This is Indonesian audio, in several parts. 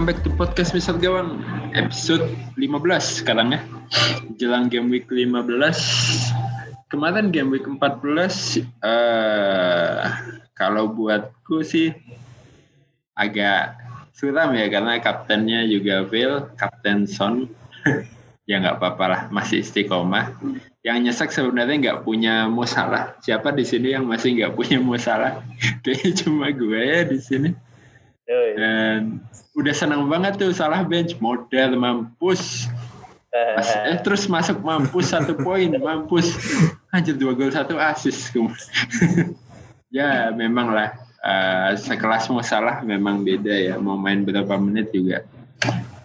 Welcome back to podcast Misal Gawang episode 15 sekarang ya. Jelang game week 15. Kemarin game week 14 uh, kalau buatku sih agak suram ya karena kaptennya juga Phil, kapten Son. ya nggak apa-apa lah, masih istiqomah. Yang nyesek sebenarnya nggak punya musalah. Siapa di sini yang masih nggak punya musalah? Kayaknya cuma gue ya di sini. Dan udah senang banget tuh salah bench model mampus. Mas, eh terus masuk mampus satu poin mampus. Anjir dua gol satu asis ya memang lah. Uh, sekelas mau salah memang beda ya. Mau main berapa menit juga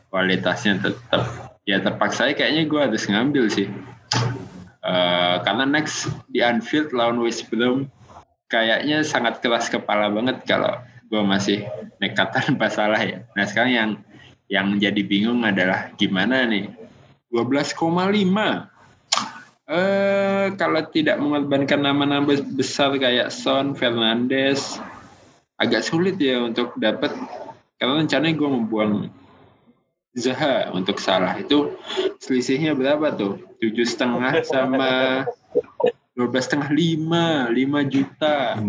kualitasnya tetap ya terpaksa kayaknya gue harus ngambil sih. Uh, karena next di Anfield lawan West Brom kayaknya sangat keras kepala banget kalau gue masih nekat tanpa salah ya. Nah sekarang yang yang jadi bingung adalah gimana nih? 12,5 eh kalau tidak mengorbankan nama-nama besar kayak Son, Fernandes agak sulit ya untuk dapat karena rencananya gue membuang Zaha untuk salah. Itu selisihnya berapa tuh? tujuh setengah sama dua belas setengah lima lima juta.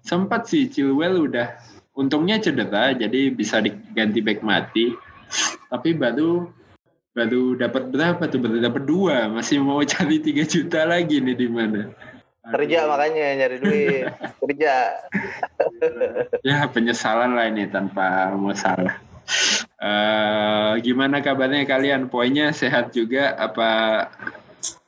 Sempat sih Chilwell udah untungnya cedera jadi bisa diganti back mati. Tapi baru baru dapat berapa tuh? Baru dapat dua. Masih mau cari tiga juta lagi nih di mana? Kerja makanya nyari duit. Kerja. Ya penyesalan lah ini tanpa masalah. Uh, gimana kabarnya kalian? Poinnya sehat juga? Apa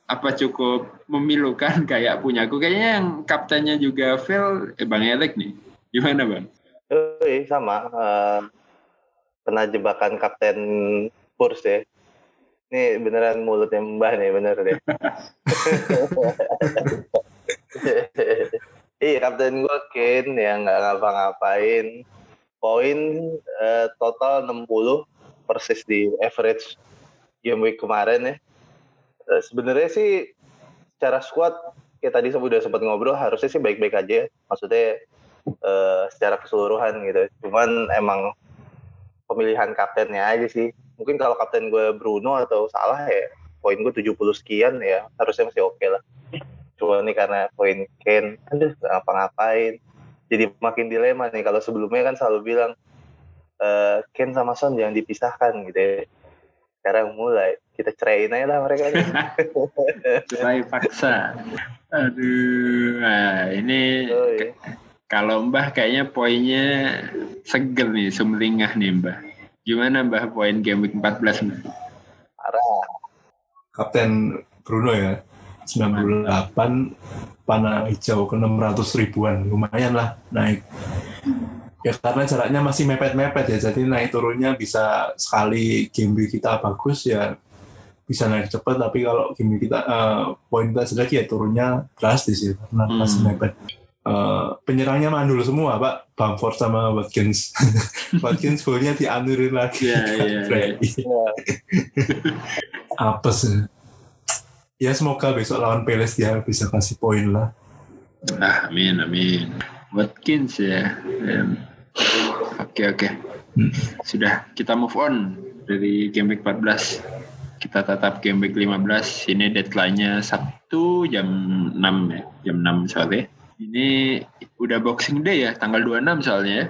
apa cukup memilukan kayak punya aku kayaknya yang kaptennya juga Phil eh Bang Elek nih. Gimana Bang Oh, sama. Uh, pernah jebakan Kapten Purs ya. Ini beneran mulutnya mbah nih, bener deh. iya, Kapten gue Ken yang nggak ngapa-ngapain. Poin uh, total 60 persis di average game week kemarin ya. Uh, Sebenarnya sih secara squad kayak tadi udah sempat ngobrol harusnya sih baik-baik aja. Maksudnya uh, secara keseluruhan gitu. Cuman emang pemilihan kaptennya aja sih. Mungkin kalau kapten gue Bruno atau salah ya, poin gue 70 sekian ya, harusnya masih oke okay lah. Cuma nih karena poin Ken, aduh ngapa-ngapain. Jadi makin dilema nih, kalau sebelumnya kan selalu bilang, uh, Ken sama Son jangan dipisahkan gitu ya. Sekarang mulai, kita ceraiin aja lah mereka. Cerai paksa. Aduh, nah ini oh, iya. Kalau Mbah kayaknya poinnya seger nih, sumringah nih Mbah. Gimana Mbah poin game week 14 Mbah? Parah. Kapten Bruno ya, 98 panah hijau ke 600 ribuan. Lumayan lah naik. Ya karena jaraknya masih mepet-mepet ya, jadi naik turunnya bisa sekali game week kita bagus ya bisa naik cepat tapi kalau game kita uh, poin kita jelek ya turunnya drastis ya karena hmm. masih mepet Uh, penyerangnya mandul semua pak. Bamford sama Watkins. Watkins golnya dianurin lagi. Yeah, yeah, yeah. apa sih ya semoga besok lawan Peles dia bisa kasih poin lah. Ah amin amin. Watkins ya. Oke oke. Okay. hmm. sudah kita move on dari game week 14 kita tetap game week 15 ini deadline-nya Sabtu jam 6 ya jam 6 sore ini udah Boxing Day ya, tanggal 26 soalnya ya.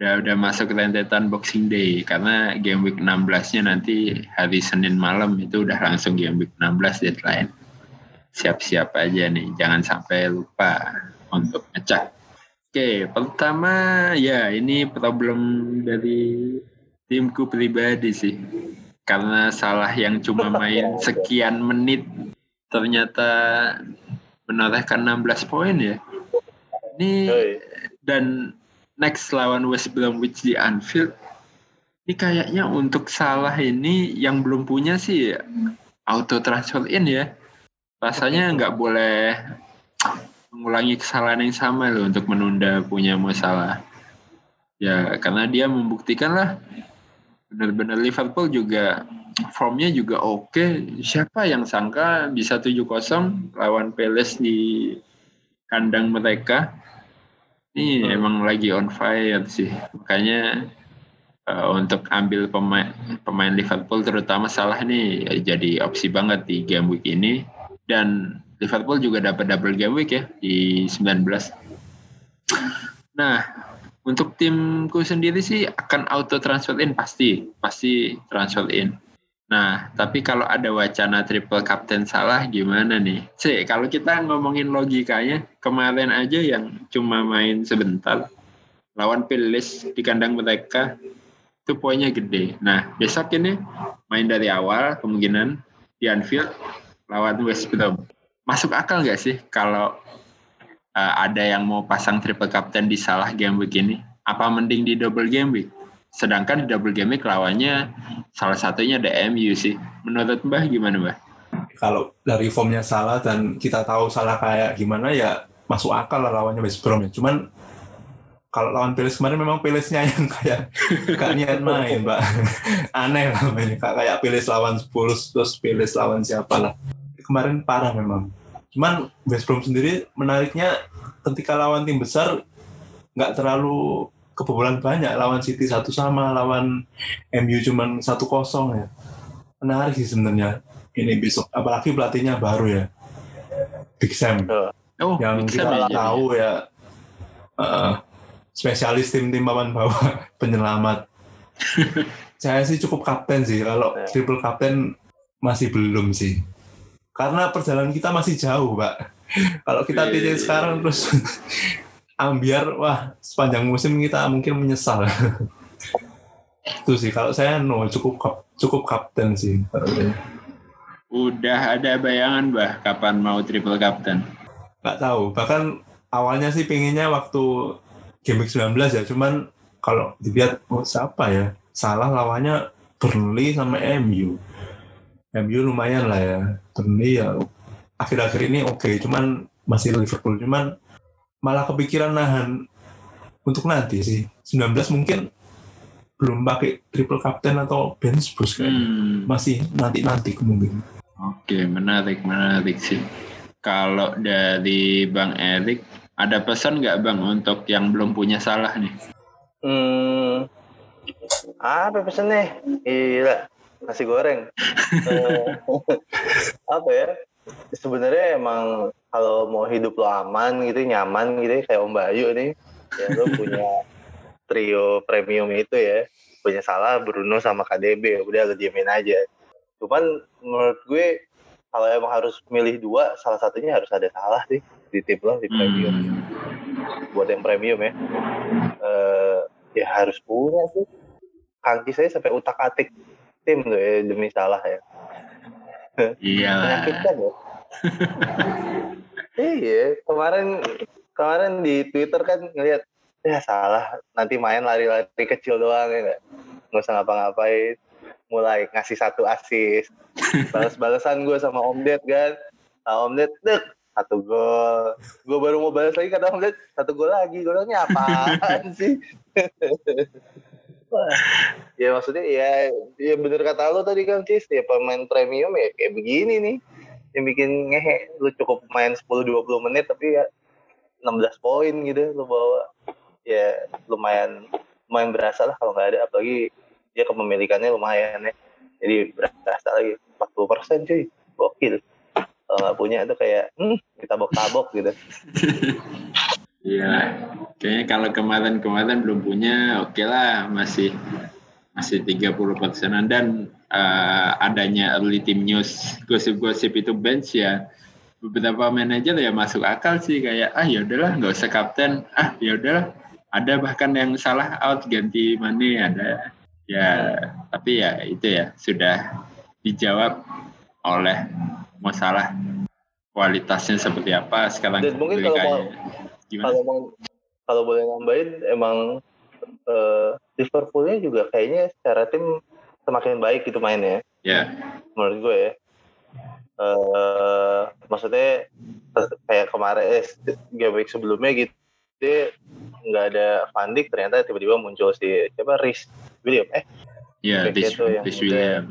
Udah udah masuk rentetan Boxing Day karena game week 16-nya nanti hari Senin malam itu udah langsung game week 16 deadline. Siap-siap aja nih, jangan sampai lupa untuk ngecek. Oke, pertama ya ini problem dari timku pribadi sih. Karena salah yang cuma main sekian menit ternyata menorehkan 16 poin ya. Ini dan next lawan West Bromwich di Anfield. Ini kayaknya untuk salah ini yang belum punya sih auto transfer in ya. Rasanya nggak boleh mengulangi kesalahan yang sama loh untuk menunda punya masalah. Ya karena dia membuktikan lah benar-benar Liverpool juga formnya juga oke. Siapa yang sangka bisa 7-0 lawan Palace di kandang mereka ini hmm. emang lagi on fire sih makanya uh, untuk ambil pemain pemain Liverpool terutama salah nih ya, jadi opsi banget di game week ini dan Liverpool juga dapat double game week ya di 19. Nah, untuk timku sendiri sih akan auto transfer in pasti, pasti transfer in. Nah, tapi kalau ada wacana triple captain salah gimana nih? Sih, kalau kita ngomongin logikanya, kemarin aja yang cuma main sebentar, lawan Pilis di kandang mereka, itu poinnya gede. Nah, besok ini main dari awal, kemungkinan di Anfield, lawan West Brom. Masuk akal nggak sih kalau uh, ada yang mau pasang triple captain di salah game week ini? Apa mending di double game week? Sedangkan di double game lawannya salah satunya ada MU sih. Menurut Mbah gimana Mbah? Kalau dari formnya salah dan kita tahu salah kayak gimana ya masuk akal lah lawannya West Brom ya. Cuman kalau lawan Pilis kemarin memang Pilisnya yang kayak gak niat main, Mbak. Aneh lah mainnya. Kayak Pilis lawan Spurs, terus Pilis lawan siapa lah. Kemarin parah memang. Cuman West Brom sendiri menariknya ketika lawan tim besar nggak terlalu kebobolan banyak. Lawan City satu sama lawan MU cuman satu kosong ya. Menarik sih sebenarnya ini besok. Apalagi pelatihnya baru ya. Big Sam. Oh, yang Big kita Sam ya tahu ya. Uh, spesialis tim-tim papan bawah penyelamat. Saya sih cukup kapten sih. Kalau Ya. triple kapten masih belum sih. Karena perjalanan kita masih jauh pak. Kalau kita Iya, pilih iya, sekarang iya. terus ambiar wah sepanjang musim kita mungkin menyesal itu sih kalau saya no cukup kap- cukup kapten sih. Udah ada bayangan Mbah kapan mau triple captain? nggak tahu bahkan awalnya sih pengennya waktu game week 19 ya cuman kalau dilihat oh, siapa ya salah lawannya Burnley sama MU MU lumayan lah ya Burnley ya akhir-akhir ini oke cuman masih Liverpool cuman malah kepikiran nahan untuk nanti sih 19 mungkin belum pakai triple captain atau bench boost kayaknya Hmm. masih nanti-nanti kemungkinan Oke, menarik, menarik sih. Kalau dari Bang Erik, ada pesan nggak Bang untuk yang belum punya salah nih? Hmm, apa pesennya? Gila, nasi goreng. Eh, apa ya? Sebenarnya emang kalau mau hidup lo aman gitu, nyaman gitu, kayak Om Bayu nih, ya lo punya trio premium itu ya, punya salah Bruno sama KDB, udah lo diemin aja. Cuman menurut gue kalau emang harus milih dua, salah satunya harus ada salah sih. Di tim lo di premium. Hmm. buat yang premium ya. Eh ya harus punya sih. Kaki saya sampai utak atik tim tuh ya demi salah ya Iya. menyakitkan ya? Iya kemarin kemarin di Twitter kan ngeliat ya salah nanti main lari-lari kecil doang ya nggak? Usah ngapa-ngapain. Mulai ngasih satu asis balas-balasan gue sama Om Ded kan. Nah, Om Ded dek satu gol. Gue baru mau balas lagi kata Om Ded satu gol lagi. Bilangnya apaan sih ya maksudnya ya ya bener kata lo tadi kan Cis. Ya pemain premium ya kayak begini nih. Yang bikin ngehe lu cukup main 10-20 menit tapi ya 16 poin gitu lu bawa. Ya lumayan lumayan berasa lah kalau nggak ada. Apalagi dia kepemilikannya lumayan ya. Jadi berasa lagi. 40 persen cuy. Gokil. Kalau nggak punya itu kayak hmm, kita tabok gitu. Iya. Kayaknya kalau kemarin-kemarin belum punya, oke lah masih masih 30 persenan. Dan eh, adanya early team news gosip-gosip itu bench ya beberapa manajer ya masuk akal sih kayak ah ya udahlah nggak usah kapten. Ah ya udahlah ada bahkan yang salah out ganti Mane ada. Ya tapi ya itu ya sudah dijawab oleh mau salah kualitasnya seperti apa sekarang Dan mungkin kalau gimana? kalau mau kalau boleh nambahin emang eh, Liverpoolnya juga kayaknya secara tim semakin baik gitu mainnya. Ya. Menurut gue ya. Eh maksudnya kayak kemarin eh game week sebelumnya gitu dia nggak ada Van Dijk ternyata tiba-tiba muncul si siapa Rhys William eh? Rhys Rhys udah- William.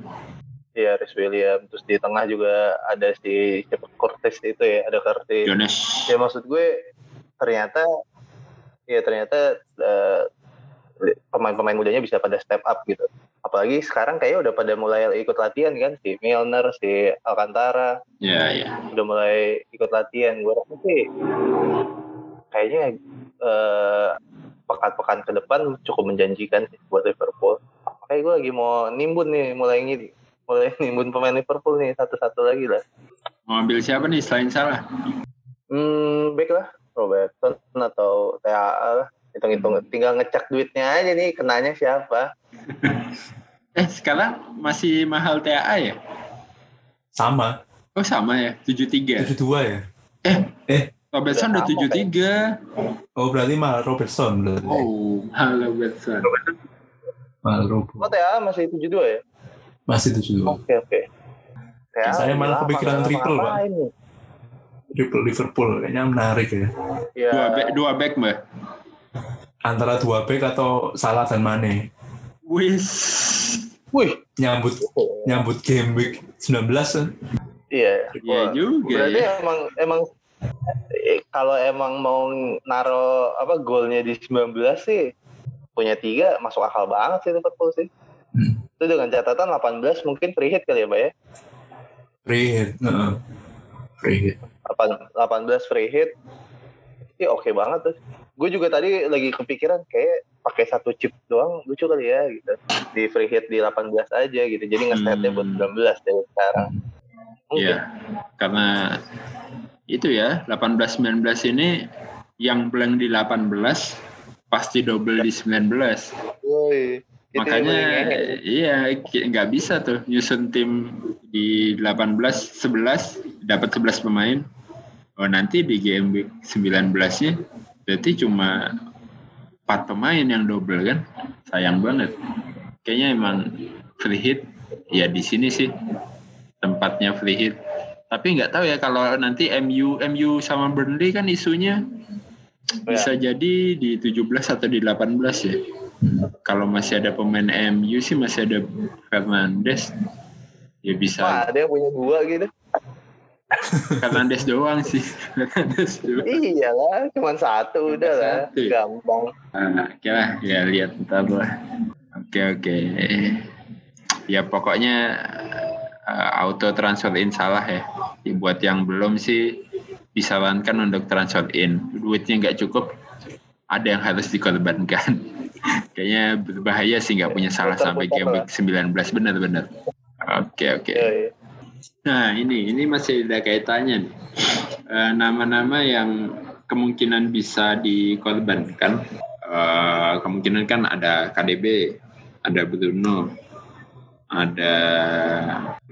Ya Rhys William. Terus di tengah juga ada si siapa Cortes itu ya ada Cortes. Jonas. Ya maksud gue ternyata ya ternyata eh, pemain-pemain mudanya bisa pada step up gitu. Apalagi sekarang kayaknya udah pada mulai ikut latihan kan si Milner, si Alcantara. Ya, ya. Udah mulai ikut latihan. Gue rasa sih kayaknya eh, pekan-pekan ke depan cukup menjanjikan sih buat Liverpool. Kayak gue lagi mau nimbun nih, mulai ngid, mulai nimbun pemain Liverpool nih satu-satu lagi lah. Mau ambil siapa nih selain salah? Hmm, baik lah, Robertson atau TAA Hitung-hitung, tinggal ngecek duitnya aja nih, kenanya siapa. Eh, sekarang masih mahal TAA ya? Sama, Oh, sama ya, 73. 72 ya. Eh, Eh, Robertson udah sama, 73. oh berarti mahal Robertson berarti. Oh, mahal Robertson. Mahal Oh, Robo. TAA masih 72 ya? Masih 72. Oke, oke. TAA Saya malah kepikiran triple, nih. Triple Liverpool kayaknya menarik ya. Ya, Dua back, dua back, Mbak. Antara dua back atau Salah dan Mane. Wis. wih. Nyambut nyambut game week 19 kan. Iya. Iya juga Berarti ya. emang emang eh, kalau emang mau naro apa golnya di 19 sih punya tiga masuk akal banget sih Liverpool sih. Hmm. Itu dengan catatan 18 mungkin free hit kali ya, Mbak ya? Free hit. heeh. Free hit. 8 18 free hit. Iya oke banget tuh. Gue juga tadi lagi kepikiran kayak pakai satu chip doang lucu kali ya gitu. Di free hit di 18 aja gitu. Jadi nge-setnya buat Hmm. 19 dari sekarang. Iya. Karena itu ya, 18-19 ini yang blank di 18 pasti double di 19. Woi, itu yang Makanya iya nggak bisa tuh nyusun tim di 18 11 dapat 11 pemain. Oh nanti di game week 19-nya berarti cuma 4 pemain yang double kan. Sayang banget. Kayaknya emang free hit ya di sini sih tempatnya free hit. Tapi nggak tahu ya kalau nanti MU MU sama Burnley kan isunya bisa jadi di 17 atau di 18 ya. Kalau masih ada pemain MU sih masih ada Fernandes. Ya bisa Wah, ada yang punya dua gitu. Fernandes doang sih. Fernandes doang. Iyalah, cuma satu udah lah, ya? gampang. Ah, Oke lah, ya lihat ntar lah. Oke oke. Ya pokoknya eh, auto transfer in salah ya. Ya, Buat yang belum sih disarankan untuk transfer in. Duitnya nggak cukup, ada yang harus dikorbankan. Kayaknya berbahaya sih nggak punya salah sampai game week 19 benar-benar. Oke oke. Nah ini ini masih ada kaitannya nih. Eh, Nama-nama yang kemungkinan bisa dikorbankan. Eh, kemungkinan kan ada KDB, ada Bruno, ada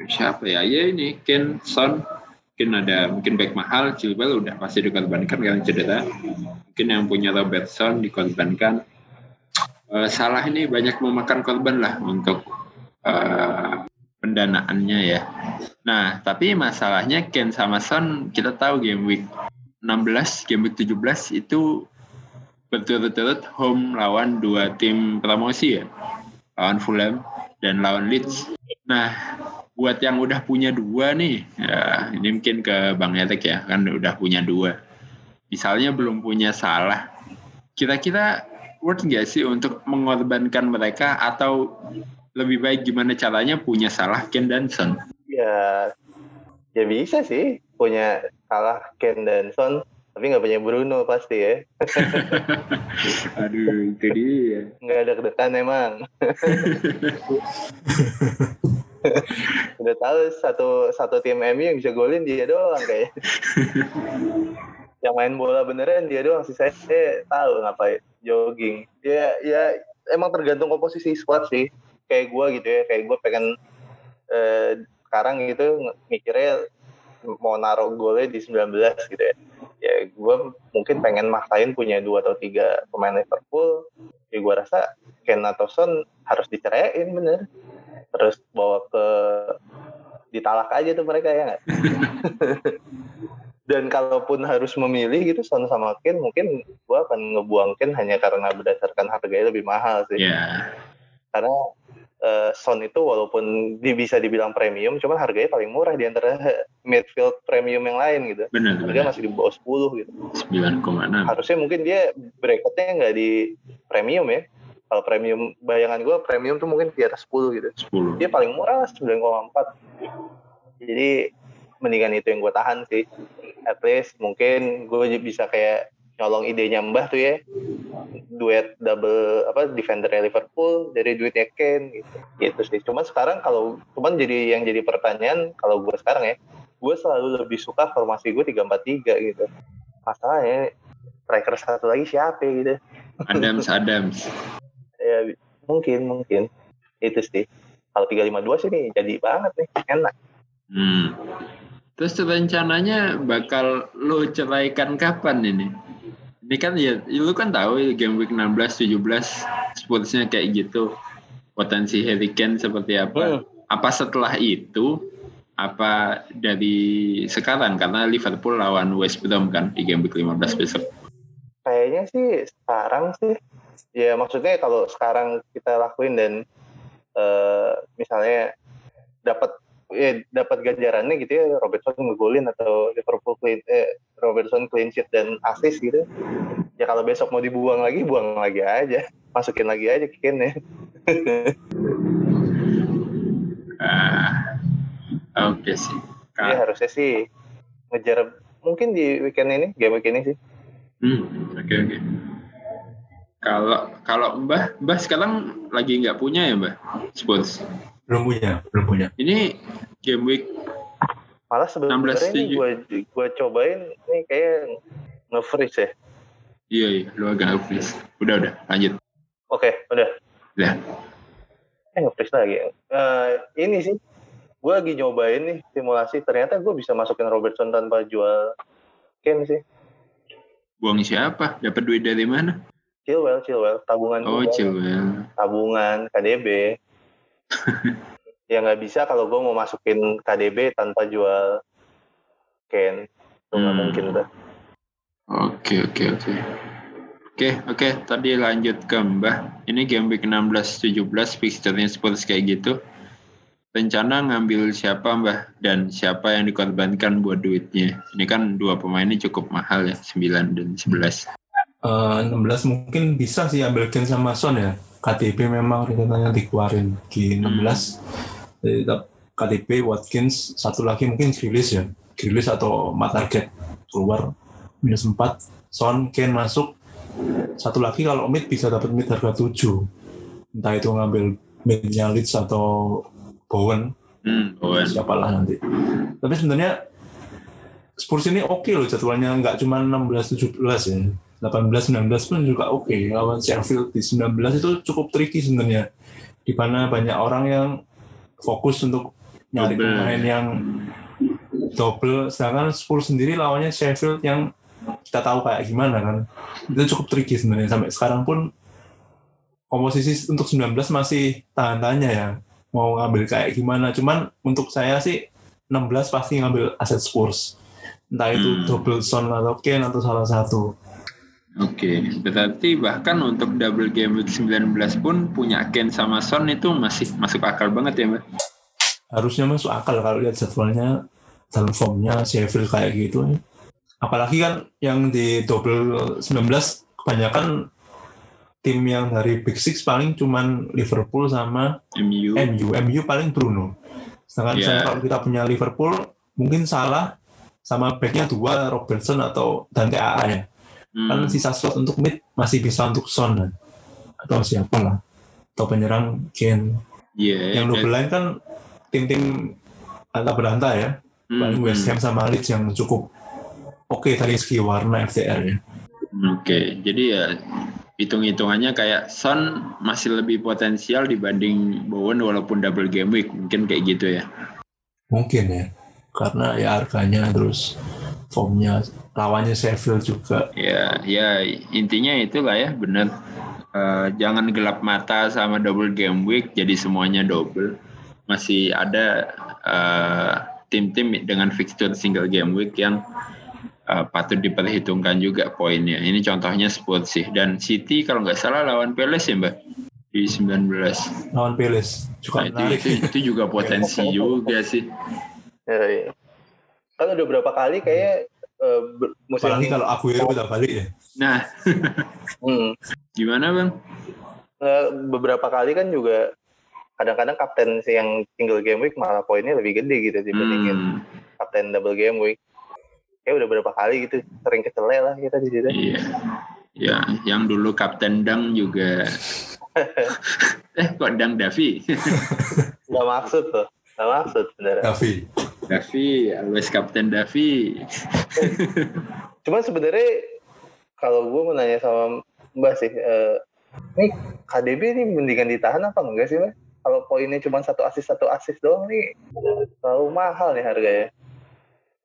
siapa ya? Ya ini Ken Son, mungkin ada mungkin back mahal, Chilwell udah pasti dikorbankan karena cedera. Mungkin yang punya Robertson dikorbankan. Eh, salah ini banyak memakan korban lah untuk pendanaannya ya. Nah, tapi masalahnya Ken sama Son kita tahu game week 16, game week 17 itu berturut-turut home lawan dua tim promosi ya. Lawan Fulham dan lawan Leeds. Nah, buat yang udah punya dua nih, ya, ini mungkin ke Bang Etek ya, kan udah punya dua. Misalnya belum punya salah. Kira-kira worth nggak sih untuk mengorbankan mereka atau lebih baik gimana caranya punya salah Ken dan Son? Ya, ya bisa sih punya kalah Ken dan Son, tapi nggak punya Bruno pasti ya. Aduh, itu dia. Nggak ada kedekan emang. Udah tahu satu satu tim MU yang bisa golin dia doang kayak. yang main bola beneran dia doang sih saya tahu ngapain jogging. Ya ya emang tergantung komposisi squad sih. Kayak gua gitu ya, kayak gua pengen eh, sekarang gitu mikirnya mau naruh golnya di 19 gitu ya. Ya gue mungkin pengen maksain punya dua atau tiga pemain Liverpool. Ya gue rasa Ken atau Son harus diceraiin bener. Terus bawa ke ditalak aja tuh mereka ya nggak? Dan kalaupun harus memilih gitu Son sama Ken mungkin gue akan ngebuang Ken hanya karena berdasarkan harganya lebih mahal sih Ya, karena eh, Son itu walaupun dia bisa dibilang premium, cuman harganya paling murah di antara midfield premium yang lain gitu. benar Harga benar. masih di bawah 10 gitu. 9,6. Harusnya mungkin dia bracketnya nggak di premium ya, Kalau premium bayangan gue premium tuh mungkin di atas 10 gitu. 10. Dia paling murah 9,4. Jadi mendingan itu yang gue tahan sih. At least mungkin gue bisa kayak nyolong idenya Mbah tuh ya. Duet double apa defender Liverpool dari duitnya Ken gitu. Gitu sih. Cuman sekarang kalau cuman jadi yang jadi pertanyaan kalau gue sekarang ya, gue selalu lebih suka formasi gue 3-4-3 gitu. Masalahnya striker satu lagi siapa gitu. Adams Adams. ya mungkin mungkin itu sih. Kalau 352 sih nih jadi banget nih, enak. Hmm. Terus rencananya bakal lo ceraikan kapan ini? Ini kan ya, lu kan tahu ya, game week 16, 17 Spursnya kayak gitu. Potensi Harry Kane seperti apa? Hmm. Apa setelah itu? Apa dari sekarang? Karena Liverpool lawan West Brom kan di game week 15 besok. Kayaknya sih sekarang sih ya maksudnya kalau sekarang kita lakuin dan eh, misalnya dapat ya dapat ganjarannya gitu ya Robertson ngegolin atau Liverpool clean eh, Robertson clean sheet dan assist gitu ya kalau besok mau dibuang lagi buang lagi aja masukin lagi aja Kane ya Ah, Oke sih. Jadi Ka- harusnya sih ngejar mungkin di weekend ini game week ini sih Hmm, oke oke. Kalau kalau Mbah, Mbah sekarang lagi nggak punya ya Mbah Spurs. Belum punya, belum punya. Ini game week malah sebenarnya 16 ini gue gue cobain ini kayak nge-freeze ya iya iya lu agak habis. Udah udah lanjut. oke udah Lah, eh nge-freeze lagi Eh, ini sih gue lagi nyobain nih simulasi ternyata gue bisa masukin Robertson tanpa jual Kane sih buang siapa? Dapat duit dari mana? Chilwell Chilwell tabungan Oh, gua. Chilwell. tabungan KDB ya nggak bisa kalau gue mau masukin KDB tanpa jual Ken itu nggak Hmm. mungkin tuh Oke oke oke. Oke oke tadi lanjut ke Mbah. Ini game week 16 17 fixture-nya Spurs kayak gitu. Rencana ngambil siapa Mbah dan siapa yang dikorbankan buat duitnya. Ini kan dua pemain ini cukup mahal ya, 9 dan 11. Eh, 16 mungkin bisa sih ambil Ken sama Son ya. KTP memang rencananya dikeluarin di 16. Jadi tetap KTP, Watkins, satu lagi mungkin Grilis ya. Grilis atau Matarget keluar minus 4. Son, Ken masuk. Satu lagi kalau mid bisa dapat mid harga 7. Entah itu ngambil midnya Leeds atau Bowen Hmm, Owen. siapalah nanti. Tapi sebenarnya Spurs ini oke loh jadwalnya nggak cuma 16 17 ya. 18 19 pun juga oke. Lawan Sheffield di 19 itu cukup tricky sebenarnya. Di mana banyak orang yang fokus untuk nyari pemain yang double sedangkan Spurs sendiri lawannya Sheffield yang kita tahu kayak gimana kan. Itu cukup tricky sebenarnya sampai sekarang pun komposisi untuk 19 masih tahan tanya ya mau ngambil kayak gimana. Cuman untuk saya sih 16 pasti ngambil aset Spurs. Entah itu Hmm. double Son atau Kane atau salah satu. Oke, berarti bahkan untuk double game week 19 pun punya Ken sama Son itu masih masuk akal banget ya Mbak? Harusnya masuk akal kalau lihat jadwalnya dalam formnya Sheffield kayak gitu. Apalagi kan yang di double 19 kebanyakan tim yang dari Big Six paling cuman Liverpool sama MU. MU. MU paling Bruno. Sedangkan misalnya kalau kita punya Liverpool, mungkin salah sama backnya dua Robertson atau Dante AA ya. Hmm. Kan sisa slot untuk mid masih bisa untuk Son kan. atau siapa lah. Atau penyerang Kane. Iya. Yang dan- double line kan tim-tim anta beranta ya. Hmm, Paling West hmm. Ham sama Leeds yang cukup oke dari segi warna FTR ya. Oke, jadi ya hitung-hitungannya kayak Son masih lebih potensial dibanding Bowen walaupun double game week mungkin kayak gitu ya. Mungkin ya. Karena ya harganya terus formnya lawannya Sheffield juga. Ya, ya intinya itulah ya benar. Eh, jangan gelap mata sama double game week jadi semuanya double. Masih ada eh, tim-tim dengan fixture single game week yang eh, patut diperhitungkan juga poinnya. Ini contohnya Spurs sih dan City kalau nggak salah lawan Palace ya Mbak di 19. Lawan Palace juga Nah, itu, menarik. itu, itu juga potensi juga sih. Ya, iya. Kan udah berapa kali kayak eh, musim Apalagi kalau Aguero udah balik ya. Nah, Hmm. gimana Bang? nggak beberapa kali kan juga kadang-kadang kapten yang single game week malah poinnya lebih gede gitu dibandingin Hmm, kapten double game week. Kayak udah berapa kali gitu sering kecelek lah kita di situ. iya. Ya, yang dulu Kapten Dang juga. eh, kok Dang Davi? Gak maksud tuh, gak maksud sebenarnya. Davi. Davi, always Kapten Davi. Cuman sebenarnya kalau gue mau nanya sama Mbak sih, eh, ini KDB ini mendingan ditahan apa enggak sih Mbak? Kalau poinnya cuma satu asis satu asis doang nih terlalu mahal nih harganya.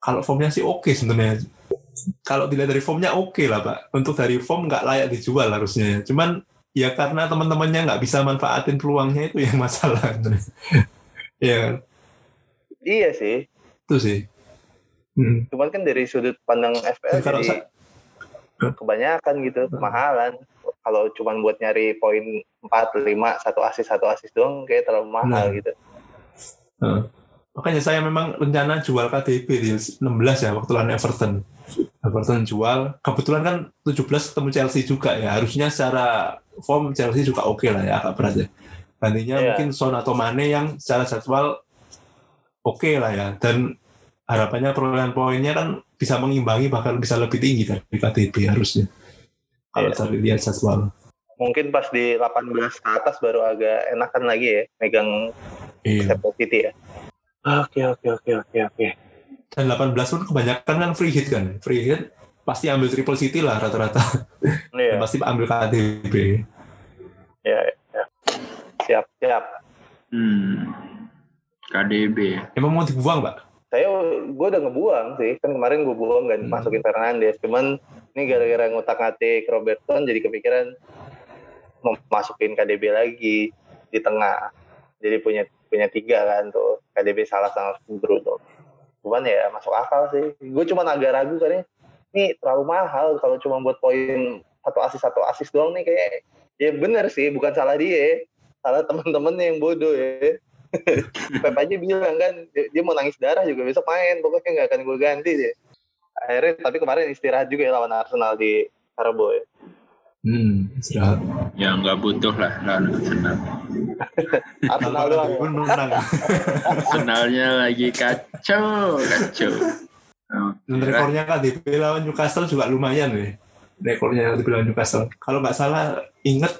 Kalau formnya sih oke sebenarnya. Kalau dilihat dari formnya oke lah pak. Untuk dari form nggak layak dijual harusnya. Cuman ya karena teman-temannya nggak bisa manfaatin peluangnya itu yang masalah. sebenarnya. Iya kan? Iya sih, Itu sih. Hmm. cuman kan dari sudut pandang FPL Kalau jadi kebanyakan gitu, kemahalan. Kalau cuman buat nyari poin 4, 5, satu asis satu asis doang kayak terlalu mahal Nah. gitu. Heeh. Makanya saya memang rencana jual KDB di 16 ya waktu lawan Everton. Everton jual. Kebetulan kan 17 ketemu Chelsea juga ya. Harusnya secara form Chelsea juga oke lah ya agak berat ya. Gantinya Iya. mungkin Son atau Mane yang secara jadwal oke lah ya. Dan harapannya perolehan poinnya kan bisa mengimbangi bahkan bisa lebih tinggi dari KDB harusnya. Kalau Iya. dari lihat jadwal. Mungkin pas di 18 ke atas baru agak enakan lagi ya megang Iya. Sheffield City ya. Oke oke oke oke oke. Dan 18 pun kebanyakan kan free hit kan. Free hit pasti ambil triple city lah rata-rata. Iya, pasti ambil KDB. iya, iya. Siap, siap. Hmm. KDB. Emang mau dibuang, Pak? Saya gue udah ngebuang sih. Kan kemarin gue buang gak Hmm. masukin Fernandes. Cuman ini gara-gara ngutak-ngatik Robertson jadi kepikiran masukin KDB lagi di tengah. Jadi punya punya tiga kan tuh KDB salah sama Bruno. Cuman ya masuk akal sih. Gue cuman agak ragu kan ini terlalu mahal kalau cuma buat poin satu asis satu asis doang nih kayak ya bener sih bukan salah dia salah teman-temannya yang bodoh ya Pep aja bilang kan dia, dia mau nangis darah juga besok main pokoknya nggak akan gue ganti deh akhirnya tapi kemarin istirahat juga ya lawan Arsenal di Karabo ya Hmm, istirahat. Ya nggak butuh lah lawan Arsenal. Arsenal doang ya. pun menang. Arsenalnya lagi kacau, kacau. Dan rekornya KDB lawan Newcastle juga lumayan nih. Rekornya KDB lawan Newcastle. Kalau nggak salah inget?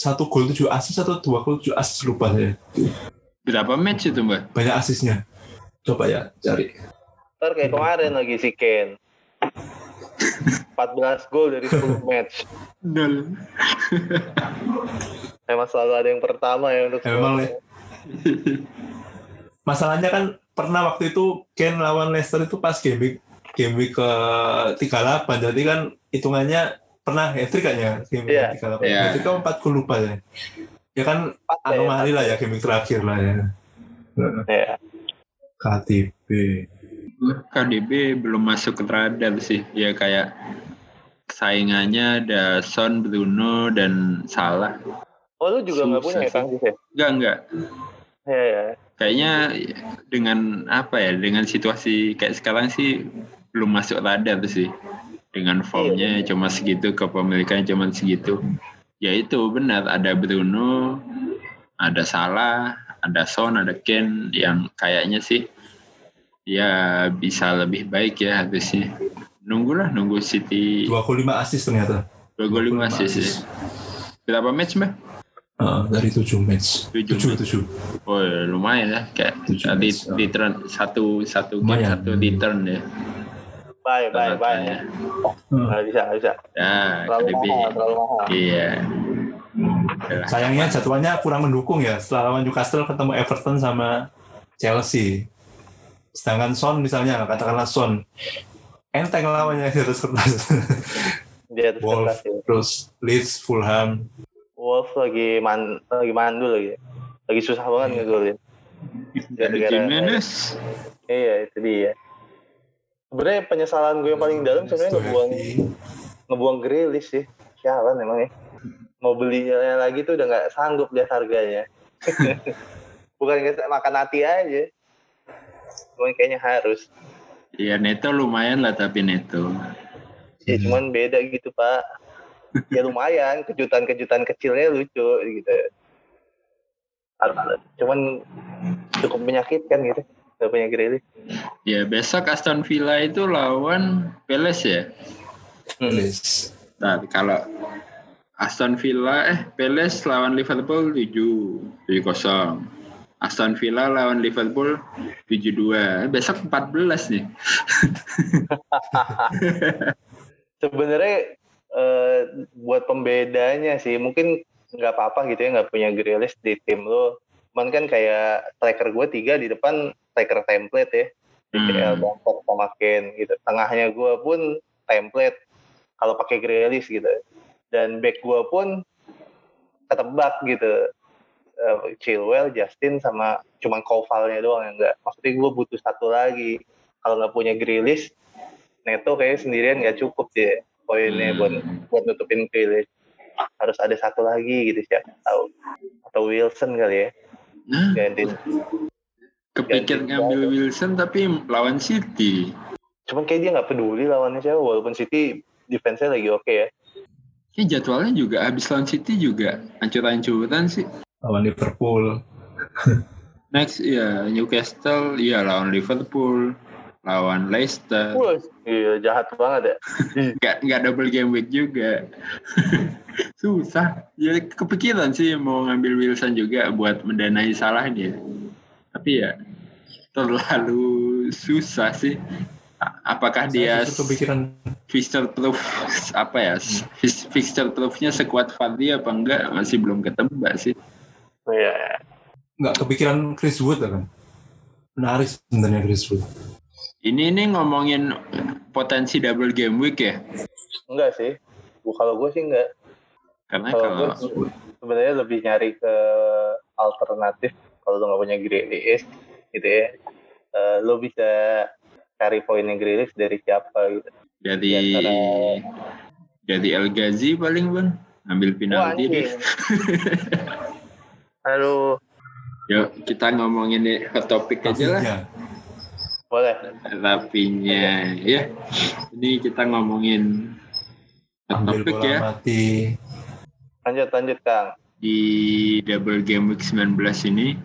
Satu gol tujuh asis atau dua gol tujuh asis lupa saya. Berapa match itu mbak? Banyak asisnya. Coba ya cari. ntar kayak kemarin lagi si Ken 14 gol dari 10 match Nol. emang selalu ada yang pertama ya untuk Ya, memang, semua. Le. Masalahnya kan pernah waktu itu Ken lawan Leicester itu pas game week game week ke 38 jadi kan hitungannya pernah hat-trick kan ya game week Iya. ke 38 Iya. hat-trick kan 4 gol lupa ya ya kan ya, anomali pas lah ya game terakhir lah ya ya. KTP KDB belum masuk ke radar sih. Ya kayak saingannya ada Son, Bruno, dan Salah. oh lu juga nggak punya ya. Kang ya Enggak, enggak. ya ya Kayaknya dengan apa ya, dengan situasi kayak sekarang sih belum masuk radar sih. Dengan formnya cuma segitu, kepemilikannya cuma segitu. Ya itu benar, ada Bruno, ada Salah, ada Son, ada Ken yang kayaknya sih ya bisa lebih baik ya harusnya. Nunggulah, nunggu City 2 gol 5 asis ternyata dua gol lima assist ya. Berapa match mbak? Ah, dari 7 match Tujuh 7 7 Oh ya, lumayan ya kayak Tujuh tadi match, oh. return satu satu game satu return ya. Bye bye bye Rata-ratanya. nggak bisa nggak bisa Ya, terlalu KDB. mahal terlalu mahal Iya. Udah. sayangnya jadwalnya kurang mendukung ya setelah lawan Newcastle ketemu Everton sama Chelsea sedangkan Son misalnya katakanlah Son enteng lawannya di atas kertas di atas Wolf kertas ya. terus Leeds Fulham Wolf lagi man lagi mandul lagi lagi susah banget Iya. ngegolin Dari Jimenez. iya itu dia sebenarnya penyesalan gue yang paling dalam sebenarnya ngebuang ngebuang Grealish sih. Sialan emang ya. Mau belinya lagi tuh udah nggak sanggup lihat harganya. Bukan nggak makan hati aja. Cuman kayaknya harus. Iya, Neto lumayan lah tapi Neto. ya Hmm. cuman beda gitu pak. Ya lumayan. Kejutan-kejutan kecilnya lucu gitu. Cuman cukup menyakitkan gitu gak punya Grealish Ya besok Aston Villa itu lawan Palace ya. Please. Nah, kalau Aston Villa eh Palace lawan Liverpool 7 7-0. Aston Villa lawan Liverpool 7-2. Eh, Besok 14 nih. sebenarnya eh, buat pembedanya sih mungkin nggak apa-apa gitu ya nggak punya Grealish di tim lo cuman kan kayak striker gue tiga di depan striker template ya. DCL Hmm. Bangkok sama Kane gitu. Tengahnya gue pun template kalau pakai Grealish gitu. Dan back gue pun ketebak gitu. Eh, Chilwell, Justin sama cuman Kovalnya doang yang enggak maksudnya gue butuh satu lagi. Kalau nggak punya Grealish Neto kayak sendirian nggak cukup deh poinnya Hmm. buat buat nutupin Grealish. Harus ada satu lagi gitu siapa tahu. Atau Wilson kali ya. Nah, gantiin kepikir ngambil Wilson tapi lawan City. cuman kayak dia nggak peduli lawannya siapa walaupun City defense-nya lagi oke ya Ini jadwalnya juga habis lawan City juga ancur-ancuran sih. Lawan Liverpool. Next ya Newcastle, ya lawan Liverpool, lawan Leicester. Wah, iya jahat banget ya nggak nggak double game week juga susah ya kepikiran sih mau ngambil Wilson juga buat mendanai salah dia tapi ya terlalu susah sih. Apakah dia kepikiran. fixture proof apa ya fix- fixture proofnya sekuat Fadli apa enggak? Masih belum ketebak sih? Iya. nggak kepikiran Chris Wood kan. Menarik sebenarnya Chris Wood. ini ini ngomongin potensi double game week ya? Enggak sih. Gua- kalau gue sih enggak. Karena kalau kalau gue sebenarnya lebih nyari ke alternatif. Kalau lo nggak punya Grealish gitu ya. Eh, lo bisa cari poinnya Grealish dari siapa gitu. Dari Di antara- dari El Ghazi paling bang ambil penalti anjing. deh. aduh Yuk kita ngomongin nih hot topic aja lah. Boleh. Rapinya ya. Ini kita ngomongin hot Ambil topic ya. mati. lanjut lanjut Kang. Di double game week 19 ini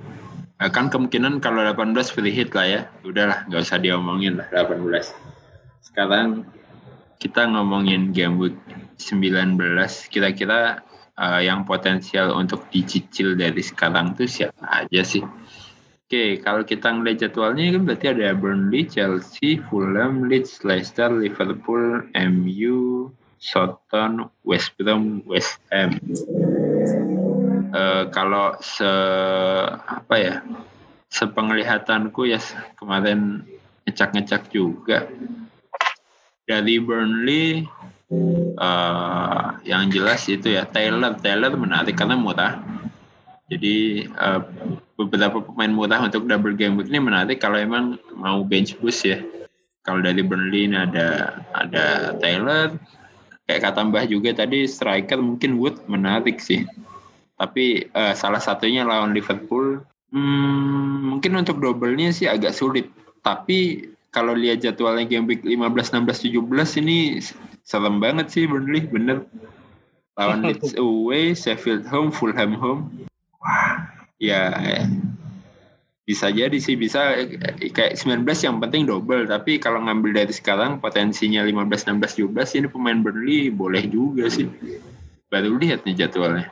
kan kemungkinan kalau 18 free hit lah ya. Udahlah nggak usah diomongin lah 18. Sekarang kita ngomongin game week 19 kira-kira eh, yang potensial untuk dicicil dari sekarang tuh siapa aja sih? Oke, kalau kita ngeliat jadwalnya kan berarti ada Burnley, Chelsea, Fulham, Leeds, Leicester, Liverpool, MU, Southampton, West Brom, West Ham. Eh, kalau se apa ya sepenglihatanku ya kemarin ngecak-ngecak juga. Dari Burnley eh, yang jelas itu ya Taylor. Taylor menarik karena murah. Jadi eh, beberapa pemain murah untuk double game ini menarik kalau emang mau bench boost ya. Kalau dari Burnley ada ada Taylor. Kayak kata Mbah juga tadi striker mungkin Wood menarik sih tapi eh, salah satunya lawan Liverpool hmm, mungkin untuk double-nya sih agak sulit. Tapi kalau lihat jadwalnya game week 15, 16, 17 ini serem banget sih Burnley. Bener. Lawan Leeds away, Sheffield home, Fulham home. Wah ya bisa jadi sih bisa eh, kayak 19 yang penting double. Tapi kalau ngambil dari sekarang potensinya 15 16 17 ini pemain Burnley boleh juga sih. Baru lihat nih jadwalnya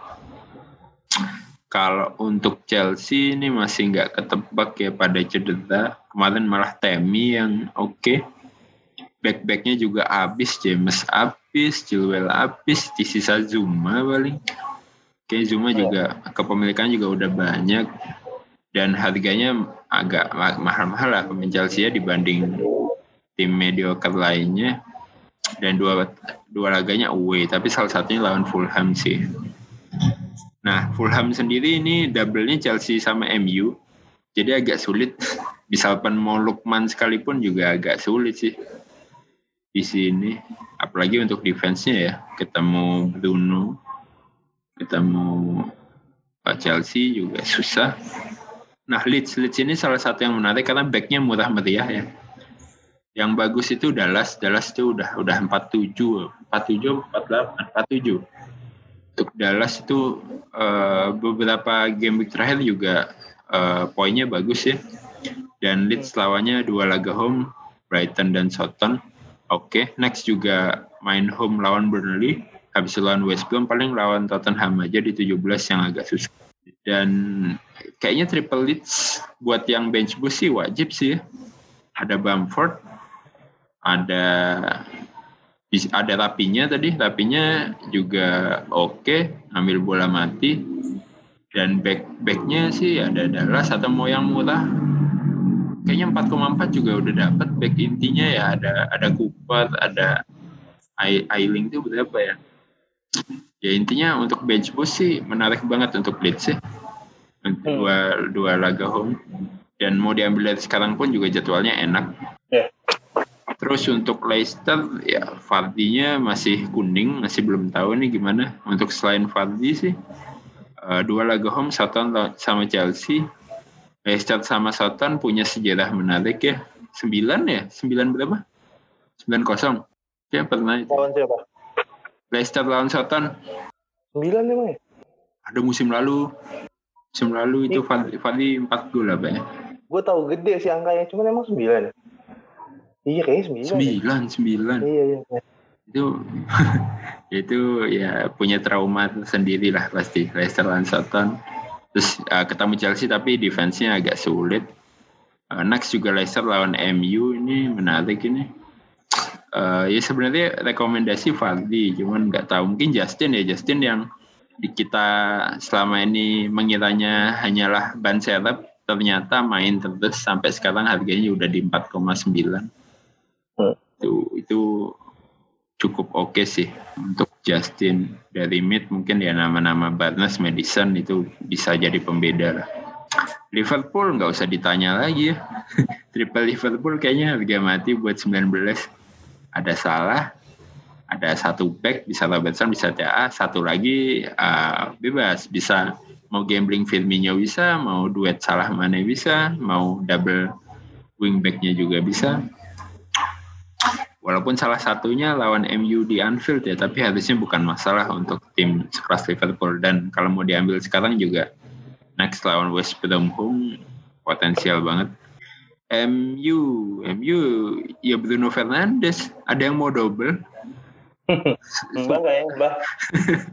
kalau untuk Chelsea ini masih nggak ketebak ya pada cedera. Kemarin malah Temi yang oke. Back-backnya juga habis James habis Chilwell habis di sisa Zuma paling. Oke Zuma juga kepemilikan juga udah banyak. Dan harganya agak ma- mahal-mahal lah pemain Chelsea ya dibanding tim mediocre lainnya. Dan dua dua laganya away tapi salah satunya lawan Fulham sih. Nah Fulham sendiri ini double-nya Chelsea sama MU jadi agak sulit. Misalkan mau Lukman sekalipun juga agak sulit sih di sini. Apalagi untuk defense-nya ya ketemu Bruno, ketemu Pak Chelsea juga susah. Nah Leeds Leeds ini salah satu yang menarik karena backnya murah meriah ya. Yang bagus itu Dallas, Dallas itu udah udah 47, 47, 48, 47. Untuk Dallas itu uh, beberapa game week terakhir juga uh, poinnya bagus ya. Dan Leeds lawannya dua laga home, Brighton dan Southampton. Oke, okay. next juga main home lawan Burnley, habis lawan West Brom paling lawan Tottenham aja di 17 yang agak susah. Dan kayaknya triple leads buat yang bench boost sih wajib sih ya. Ada Bamford, ada ada rapinya tadi, rapinya juga oke, okay, ambil bola mati. Dan back backnya sih ada Dallas atau mau yang murah. Kayaknya 4,4 juga udah dapat back intinya ya ada ada Cooper, ada Ailing itu berapa ya? Ya intinya untuk bench boost sih menarik banget untuk Leeds sih. Hmm. Dua, dua laga home. Dan mau diambil dari sekarang pun juga jadwalnya enak. Yeah. Terus untuk Leicester ya Fardinya masih kuning, masih belum tahu nih gimana. Untuk selain Fardi sih uh, dua laga home Southampton sama Chelsea. Leicester sama Southampton punya sejarah menarik ya. Sembilan ya? Sembilan berapa? Sembilan kosong. Ya pernah itu. Lawan siapa? Leicester lawan Southampton. Sembilan emang ya? Ada musim lalu. Musim lalu itu Fadli empat gol apa ya? Gue tahu gede sih angkanya, cuman emang sembilan. Iya kayaknya sembilan. Ya. Sembilan, ya. sembilan. Iya iya. Itu itu ya punya trauma sendiri lah pasti Leicester lawan Southampton. Terus uh, ketemu Chelsea tapi defense-nya agak sulit. Uh, next juga Leicester lawan MU ini menarik ini. Uh, ya sebenarnya rekomendasi Fardi, cuman nggak tahu mungkin Justin ya Justin yang kita selama ini mengiranya hanyalah ban serep ternyata main terus sampai sekarang harganya udah di 4,9 itu itu cukup oke okay sih. Untuk Justin dari mid mungkin ya nama-nama Barnes Madison itu bisa jadi pembeda lah. Liverpool nggak usah ditanya lagi. Ya triple Liverpool kayaknya harga mati buat 19 ada salah ada satu back bisa Robertson bisa TA satu lagi uh, bebas bisa mau gambling Firmino bisa mau duet salah mana bisa mau double wingbacknya juga bisa walaupun salah satunya lawan MU di Anfield ya tapi harusnya bukan masalah untuk tim sekelas Liverpool dan kalau mau diambil sekarang juga next lawan West Brom home potensial banget MU, MU, ya Bruno Fernandes. Ada yang mau double? mbak nggak ya, Mbak?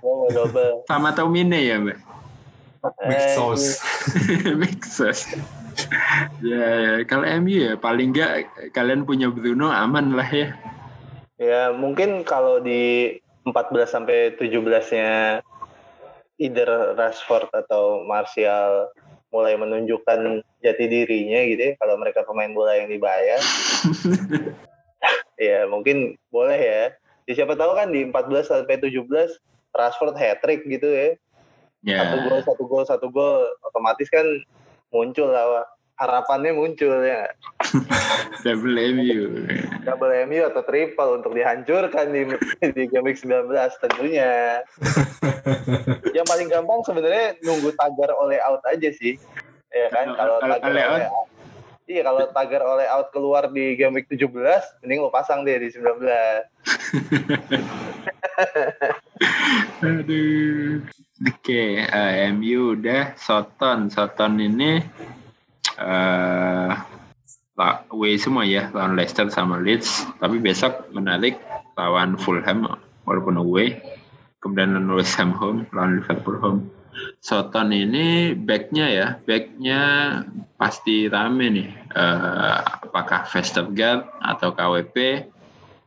mau double. Sama Tomine ya, Mbak? Mix eh, sauce. Mix sauce. Ya, ya, kalau MU ya paling nggak kalian punya Bruno aman lah ya. Ya, mungkin kalau di 14 sampai 17-nya either Rashford atau Martial mulai menunjukkan jati dirinya gitu ya kalau mereka pemain bola yang dibayar ya mungkin boleh ya. ya siapa tahu kan di 14 sampai 17 Rashford hat trick gitu ya yeah. satu gol satu gol satu gol otomatis kan muncul lah harapannya muncul ya. Double MU double MU atau triple untuk dihancurkan di di game 19 tentunya. Yang paling gampang sebenarnya nunggu tagar oleh out aja sih. Ya kan? Kalau tagar oleh out, out. Iya kalau tagar oleh out keluar di game week 17, mending lo pasang deh di 19. Aduh. Oke, okay, uh, eh, MU udah Soton. Soton ini uh, W semua ya lawan Leicester sama Leeds. Tapi besok menarik lawan Fulham walaupun away. Kemudian lawan West Ham home lawan Liverpool home. Soton ini backnya ya backnya pasti rame nih. Uh, apakah Vestergaard atau KWP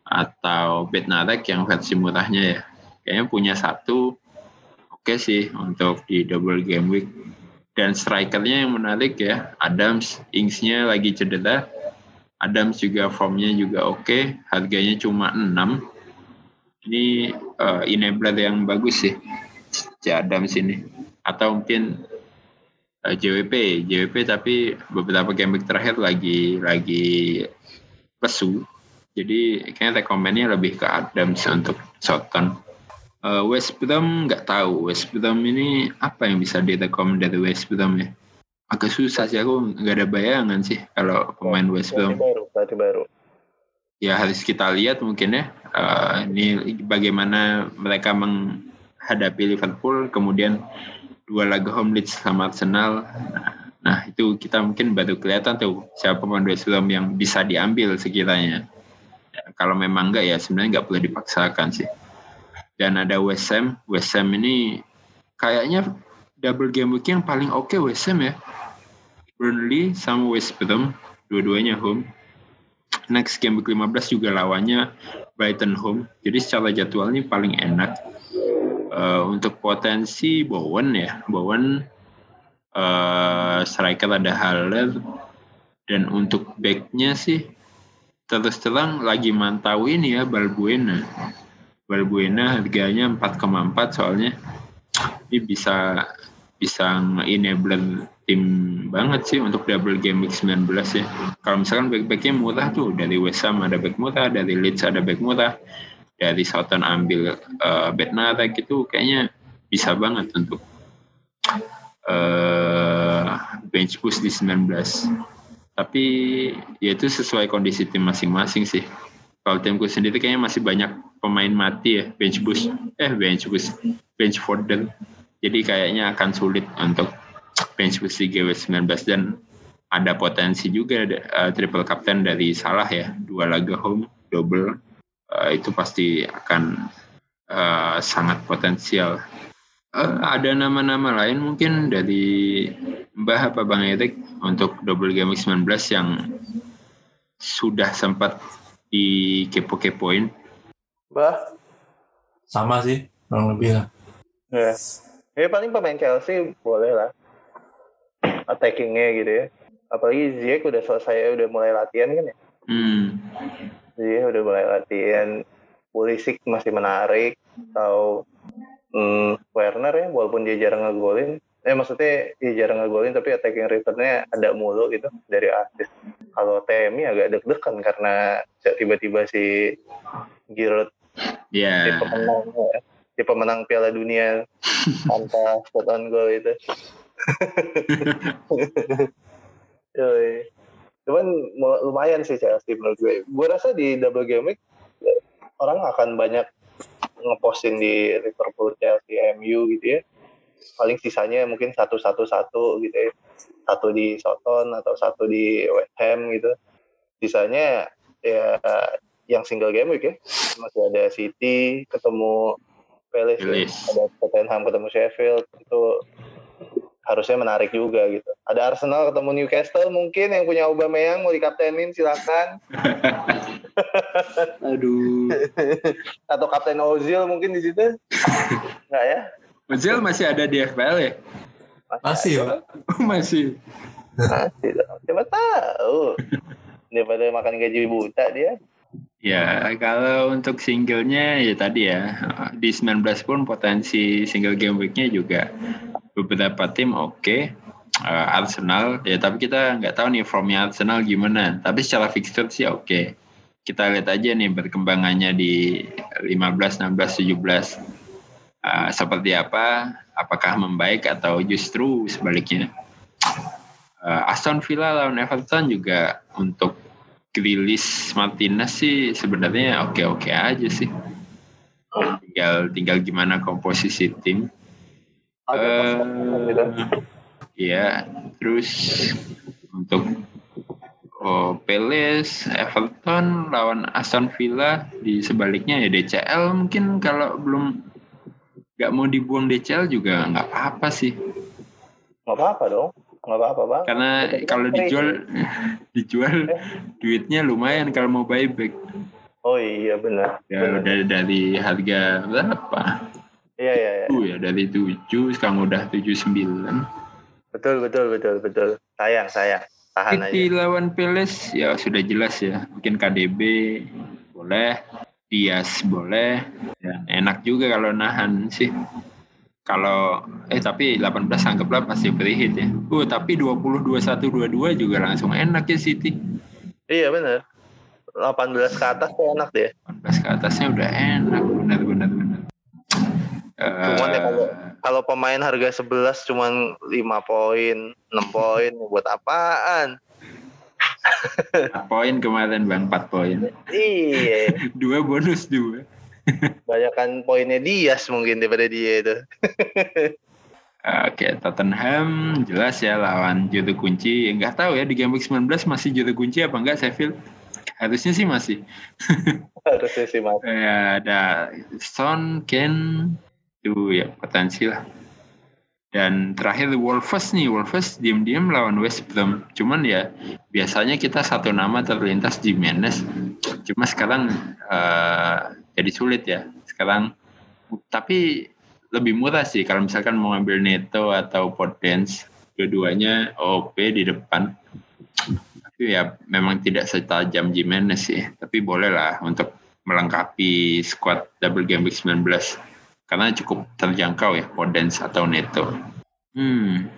atau Bednarek yang versi murahnya ya. Kayaknya punya satu oke okay sih untuk di double game week. Dan strikernya yang menarik ya Adams Ingsnya lagi cedera. Adams juga formnya juga oke okay. harganya cuma 6 ini uh, enabler yang bagus sih si Adams ini. Atau mungkin uh, eh, JWP JWP tapi beberapa game terakhir lagi lagi pesu jadi kayaknya rekomennya lebih ke Adams untuk Soton Uh, West Brom nggak tahu. West Brom ini apa yang bisa direkom dari West Brom ya? Agak susah sih. Aku nggak ada bayangan sih kalau pemain West Brom. baru, baru. ya harus kita lihat mungkin ya. Uh, ini bagaimana mereka menghadapi Liverpool. Kemudian dua laga home Leeds sama Arsenal. Nah itu kita mungkin baru kelihatan tuh siapa pemain West Brom yang bisa diambil sekiranya. ya, kalau memang enggak ya sebenarnya nggak perlu dipaksakan sih. Dan ada West Ham. Ini kayaknya double game week yang paling oke okay West ya. Burnley sama West Brom dua-duanya home. Next game week 15 juga lawannya Brighton home. Jadi secara jadwalnya paling enak. Uh, untuk potensi Bowen ya, Bowen uh, striker ada Haller. Dan untuk backnya sih terus terang lagi mantauin ya Balbuena. Balbuena harganya 4,4 soalnya ini bisa bisa enabler tim banget sih untuk double game week 19 ya. Kalau misalkan back-backnya murah tuh dari West Ham ada back murah, dari Leeds ada back murah, dari Southampton ambil uh, Bednara gitu kayaknya bisa banget untuk uh, bench boost di 19. Tapi ya itu sesuai kondisi tim masing-masing sih. Kalau timku sendiri kayaknya masih banyak pemain mati ya bench boost, eh bench boost, bench fodder. Jadi kayaknya akan sulit untuk bench boost di GW19 dan ada potensi juga uh, triple captain dari Salah ya. Dua laga home double. Uh, itu pasti akan uh, sangat potensial. Uh, ada nama-nama lain mungkin dari Mbah apa Bang Erik untuk double game 19 yang sudah sempat di kepo-kepoin Mbah? Sama sih kurang lebih lah. Yes. ya paling pemain Chelsea boleh lah. Attackingnya gitu ya. Apalagi Ziyech udah selesai udah mulai latihan kan ya? Hmm. Ziyech udah mulai latihan. Pulisic masih menarik atau hmm, Werner ya walaupun dia jarang ngegolin eh maksudnya dia jarang ngegolin tapi attacking returnnya ada mulu gitu dari assist kalau TMI agak deg-degan karena tiba-tiba si Giroud yeah. si pemenang ya, si pemenang Piala Dunia tanpa spot on goal itu Yoi. Cuman lumayan sih Chelsea menurut gue. Gue rasa di double game week orang akan banyak ngeposting di Liverpool, Chelsea, MU gitu ya. Paling sisanya mungkin satu satu satu gitu ya. Satu di Soton atau satu di West Ham gitu. Sisanya ya yang single game week ya. Masih ada City ketemu Palace, ya. ada Tottenham ketemu Sheffield itu harusnya menarik juga gitu. Ada Arsenal ketemu Newcastle mungkin yang punya Aubameyang mau dikaptenin silakan. Aduh. Atau Kapten Ozil mungkin di situ. Enggak ya? Ozil masih ada di FPL ya? Masih, ya, Pak. masih. Masih. Coba tahu. Daripada makan gaji buta dia. Ya, kalau untuk singlenya ya tadi ya, di 19 pun potensi single game week-nya juga beberapa tim oke. Okay. Uh, eh, Arsenal ya tapi kita nggak tahu nih formnya Arsenal gimana. Tapi secara fixture sih oke. Okay. Kita lihat aja nih perkembangannya di 15, 16, 17 uh, seperti apa. Apakah membaik atau justru sebaliknya. Uh, Aston Villa lawan Everton juga untuk Grilis Martinez sih sebenarnya oke-oke aja sih. Tinggal tinggal gimana komposisi tim Iya, terus untuk oh, Peles, Everton lawan Aston Villa di sebaliknya ya DCL mungkin kalau belum nggak mau dibuang DCL juga nggak apa-apa sih. Nggak apa-apa dong, nggak apa-apa bang. Karena kalau dijual dijual eh. duitnya lumayan kalau mau buyback. Oh iya benar. Ya benar. udah dari harga berapa? Iya iya. iya. ya dari tujuh sekarang udah tujuh sembilan. Betul betul betul betul. Sayang sayang. Tahan City aja. lawan Peles ya sudah jelas ya. Mungkin KDB boleh, Dias boleh. Dan enak juga kalau nahan sih. Kalau eh tapi 18 anggaplah pasti free hit ya. Uh tapi 20 21 22 juga langsung enak ya City. Iya benar. 18 ke atas tuh enak deh. 18 ke atasnya udah enak benar benar benar. Cuman ya kalau, kalau pemain harga 11 cuman 5 poin, 6 poin buat apaan? 4 poin kemarin bang 4 poin Iya, dua bonus dua banyakan poinnya Dias mungkin daripada dia itu. Oke, Tottenham jelas ya lawan juru kunci. Enggak tahu ya di game week 19 masih juru kunci apa enggak Sheffield? Harusnya sih masih. Harusnya sih mas. Ya, ada Son, Ken, itu ya potensi lah. Dan terakhir Wolves nih, Wolves diam-diam lawan West Brom. Cuman ya biasanya kita satu nama terlintas di Jimenez. Cuma sekarang eh, jadi sulit ya. Sekarang tapi lebih murah sih kalau misalkan mau ngambil Neto atau Podence dua-duanya OP di depan. Tapi ya memang tidak setajam Jimenez sih. Tapi boleh lah untuk melengkapi squad double game week 19 karena cukup terjangkau ya Podence atau Neto. Hmm,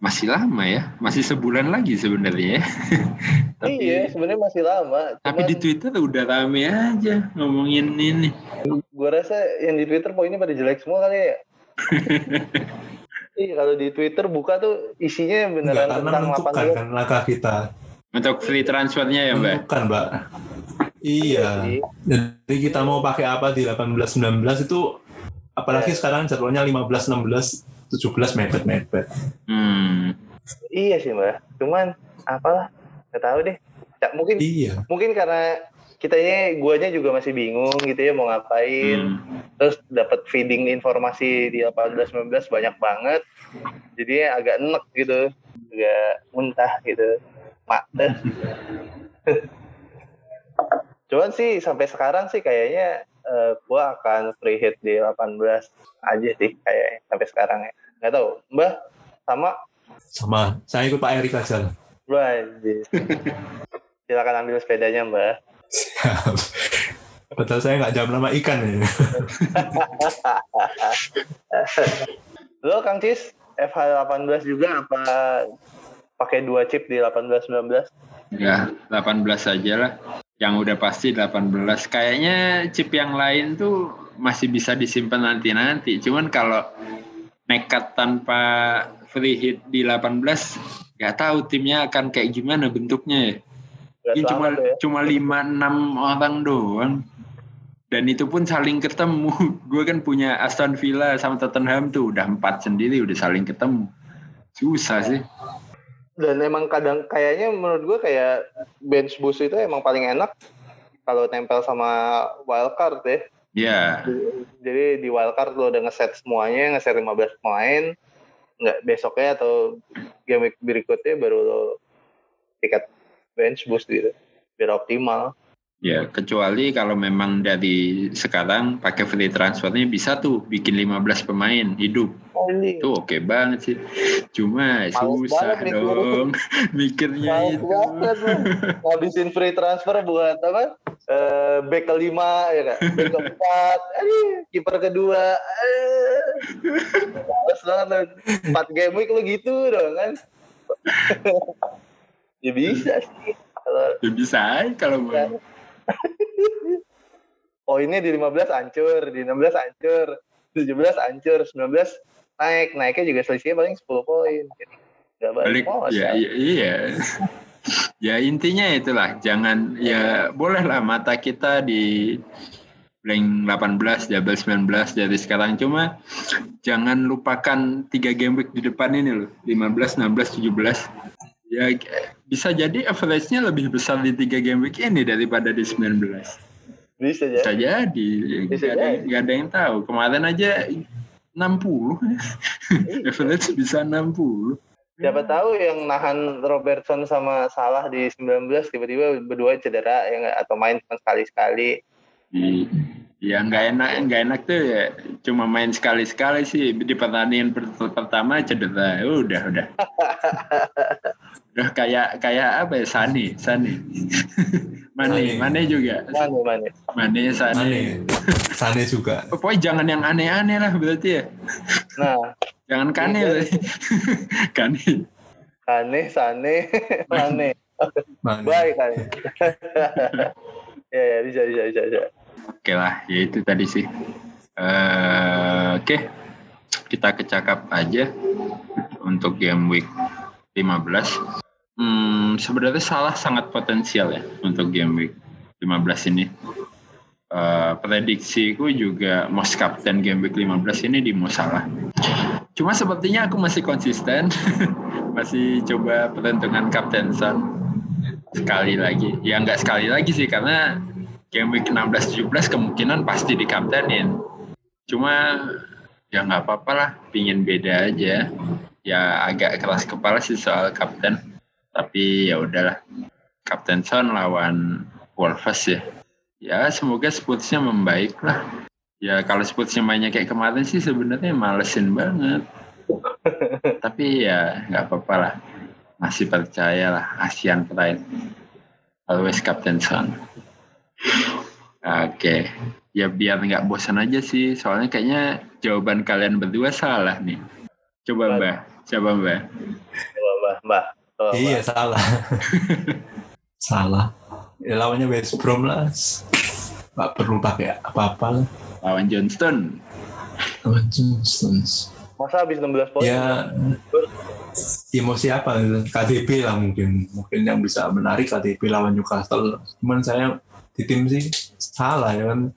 masih lama ya, masih sebulan lagi sebenarnya. ya. tapi, Iya, sebenarnya masih lama. tapi di Cuman Twitter udah rame aja ngomongin ini. gua rasa yang di Twitter poinnya pada jelek semua kali ya. Iya, kalau di Twitter buka tuh isinya Enggak, beneran karena tentang menentukan 18. kan langkah kita. Untuk free transfernya ya Mbak. Menentukan, Mbak. Iya. sih. Jadi kita mau pakai apa di 18-19 itu apalagi Iya. sekarang jadwalnya 15-16 17 mepet-mepet. Hmm, Iya sih mbak. Cuman apalah nggak tahu deh. Ya, mungkin Iya. mungkin karena kitanya guanya juga masih bingung gitu ya mau ngapain. hmm. Terus dapat feeding informasi di 18 19 banyak banget. Jadi agak enek gitu. Agak muntah gitu. Mak. Cuman sih sampai sekarang sih kayaknya eh, gua akan free hit di 18 aja sih kayaknya sampai sekarang ya. Nggak tahu. Mbah sama Sama, saya ikut Pak Erik aja. Wajib. Silakan ambil sepedanya, Mbak. Siap. Padahal saya nggak jam nama ikan ya. Lo Kang Cis, FH18 juga apa pakai dua chip di 18 19? Ya, 18 saja lah. Yang udah pasti 18. Kayaknya chip yang lain tuh masih bisa disimpan nanti-nanti. Cuman kalau nekat tanpa free hit di 18, nggak tahu timnya akan kayak gimana bentuknya ya. Gak Ini cuma ya. cuma 5 6 orang doang. Dan itu pun saling ketemu. Gue kan punya Aston Villa sama Tottenham tuh udah empat sendiri udah saling ketemu. Susah sih. Dan emang kadang kayaknya menurut gue kayak bench boost itu emang paling enak kalau tempel sama wildcard ya. Ya, Jadi di wildcard lo udah ngeset semuanya, ngeset 15 pemain, nggak besoknya atau game week berikutnya baru lo tiket bench boost gitu biar optimal. Ya, kecuali kalau memang dari sekarang pakai free transfernya bisa tuh bikin 15 pemain hidup. Oh, Itu oke banget sih. Cuma Males susah banget mikir. dong mikirnya Males itu. banget. Ngabisin free transfer buat apa? Eh back kelima ya kak, back keempat, kiper kedua, eh, males banget. Empat game week lu gitu dong kan? ya bisa sih. Kalau Ya bisa kalau mau. Poinnya di 15 hancur, di 16 hancur, 17 hancur, 19 naik, naiknya juga selisihnya paling 10 poin. Jadi, Gak balik, Balik, ya, iya, iya. ya intinya itulah, jangan ya bolehlah mata kita di blank 18, double 19 dari sekarang cuma jangan lupakan tiga game week di depan ini loh, 15, 16, 17. Ya bisa jadi average-nya lebih besar di tiga game week ini daripada di 19. Bisa ya. Bisa jadi, Bisa ada, jadi. nggak ada yang tahu. Kemarin aja 60, average bisa 60. Siapa tahu yang nahan Robertson sama Salah di 19 tiba-tiba berdua cedera ya atau main cuma sekali-sekali. Ya nggak enak, nggak enak tuh ya. Cuma main sekali-sekali sih di pertandingan per- pertama cedera. Udah, udah. Udah kayak kayak apa ya Sani, Sani. Mane. Mane juga. Mana mana? Mane, Sane. Sane. Sane juga. Pokoknya jangan yang aneh-aneh lah berarti ya. Nah, Jangan kane berarti. kane. Kane, Sane, Mane. Mane. Baik kan. ya, ya, bisa, bisa, bisa, bisa. Oke lah, ya itu tadi sih. Eh, Oke, kita kecakap aja untuk game week 15. Hmm, sebenarnya salah sangat potensial ya untuk game week 15 ini. Uh, prediksiku juga most captain game week 15 ini di Salah. Cuma sepertinya aku masih konsisten, masih coba peruntungan Captain Son sekali lagi. Ya nggak sekali lagi sih karena game week 16-17 kemungkinan pasti di kaptenin. Cuma ya nggak apa-apa lah, pingin beda aja. Ya agak keras kepala sih soal kapten. Tapi ya udahlah. Kapten Son lawan Wolves ya ya semoga Spursnya membaik lah. Ya kalau Spursnya mainnya kayak kemarin sih sebenarnya malesin banget. Tapi ya nggak apa-apa lah. Masih percaya lah Asian Pride. Always Captain Son. Oke. Okay. Ya biar nggak bosan aja sih. Soalnya kayaknya jawaban kalian berdua salah nih. Coba Mbak. Coba Mbak. Coba Mbak. Mbak. Iya salah. salah. Ya lawannya West Brom lah. Nggak perlu pakai apa-apa lawan Johnston. Lawan Johnston. Masa habis 16 poin? Ya emosi apa KDB lah mungkin. Mungkin yang bisa menarik KDB lawan Newcastle. Cuman saya di tim sih salah ya kan.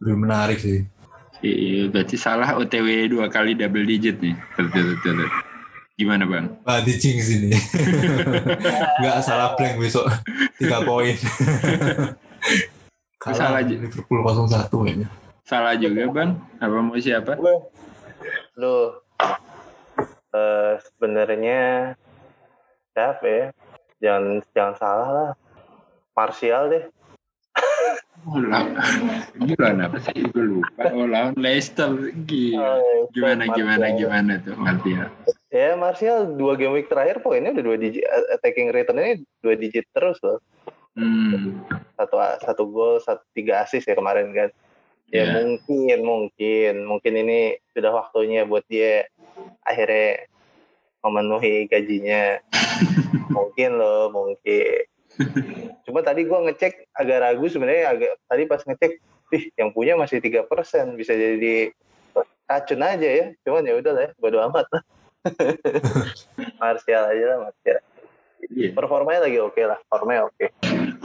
Belum menarik sih. Iya, berarti salah OTW dua kali double digit nih. Betul, betul, betul. Gimana bang? Ah, di jinx ini. Nggak salah blank besok. Tiga poin. salah aja. Liverpool 01 kayaknya. Salah juga bang. Apa mau siapa? Lu uh, sebenarnya siapa ya? Jangan jangan salah lah. Martial deh. Oh, lawan apa sih? Gue lupa. Oh, lawan Leicester. Gila. Gimana, gimana, gimana tuh Martial? Ya, Martial dua game week terakhir poinnya udah dua digit. Attacking return ini dua digit terus loh. Hmm. Satu satu gol, satu tiga assist ya kemarin kan. Ya yeah. mungkin, mungkin, mungkin ini sudah waktunya buat dia akhirnya memenuhi gajinya. mungkin loh, mungkin. Cuma tadi gue ngecek agak ragu sebenarnya agak tadi pas ngecek, ih yang punya masih tiga persen bisa jadi racun aja ya. Cuman ya udah lah, ya, bodo amat lah. Martial aja lah Martial. Yeah. Performanya lagi oke okay lah, formanya oke. Okay.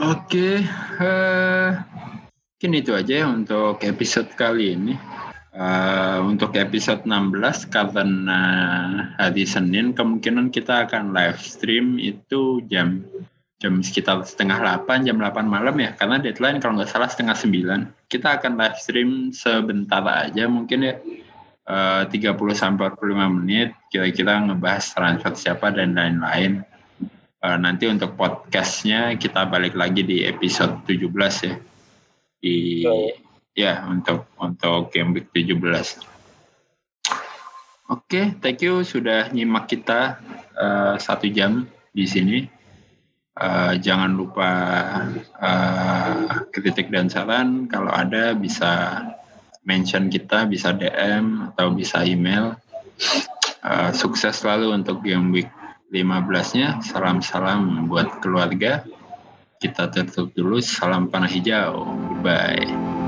Oke, okay. uh, eh, mungkin itu aja ya untuk episode kali ini. Uh, untuk episode 16 karena hari Senin kemungkinan kita akan live stream itu jam jam sekitar setengah 8, jam 8 malam ya, karena deadline kalau nggak salah setengah 9. Kita akan live stream sebentar aja mungkin ya, eh, uh, 30 sampai 45 menit, kira-kira ngebahas transfer siapa dan lain-lain. Uh, nanti untuk podcastnya kita balik lagi di episode 17 ya. Di oh. ya untuk untuk game week 17. Oke, okay, thank you sudah nyimak kita uh, satu jam di sini. Uh, jangan lupa uh, kritik dan saran. Kalau ada bisa mention kita bisa DM atau bisa email. Uh, sukses selalu untuk game week 15-nya salam-salam buat keluarga. Kita tutup dulu. Salam panah hijau. Bye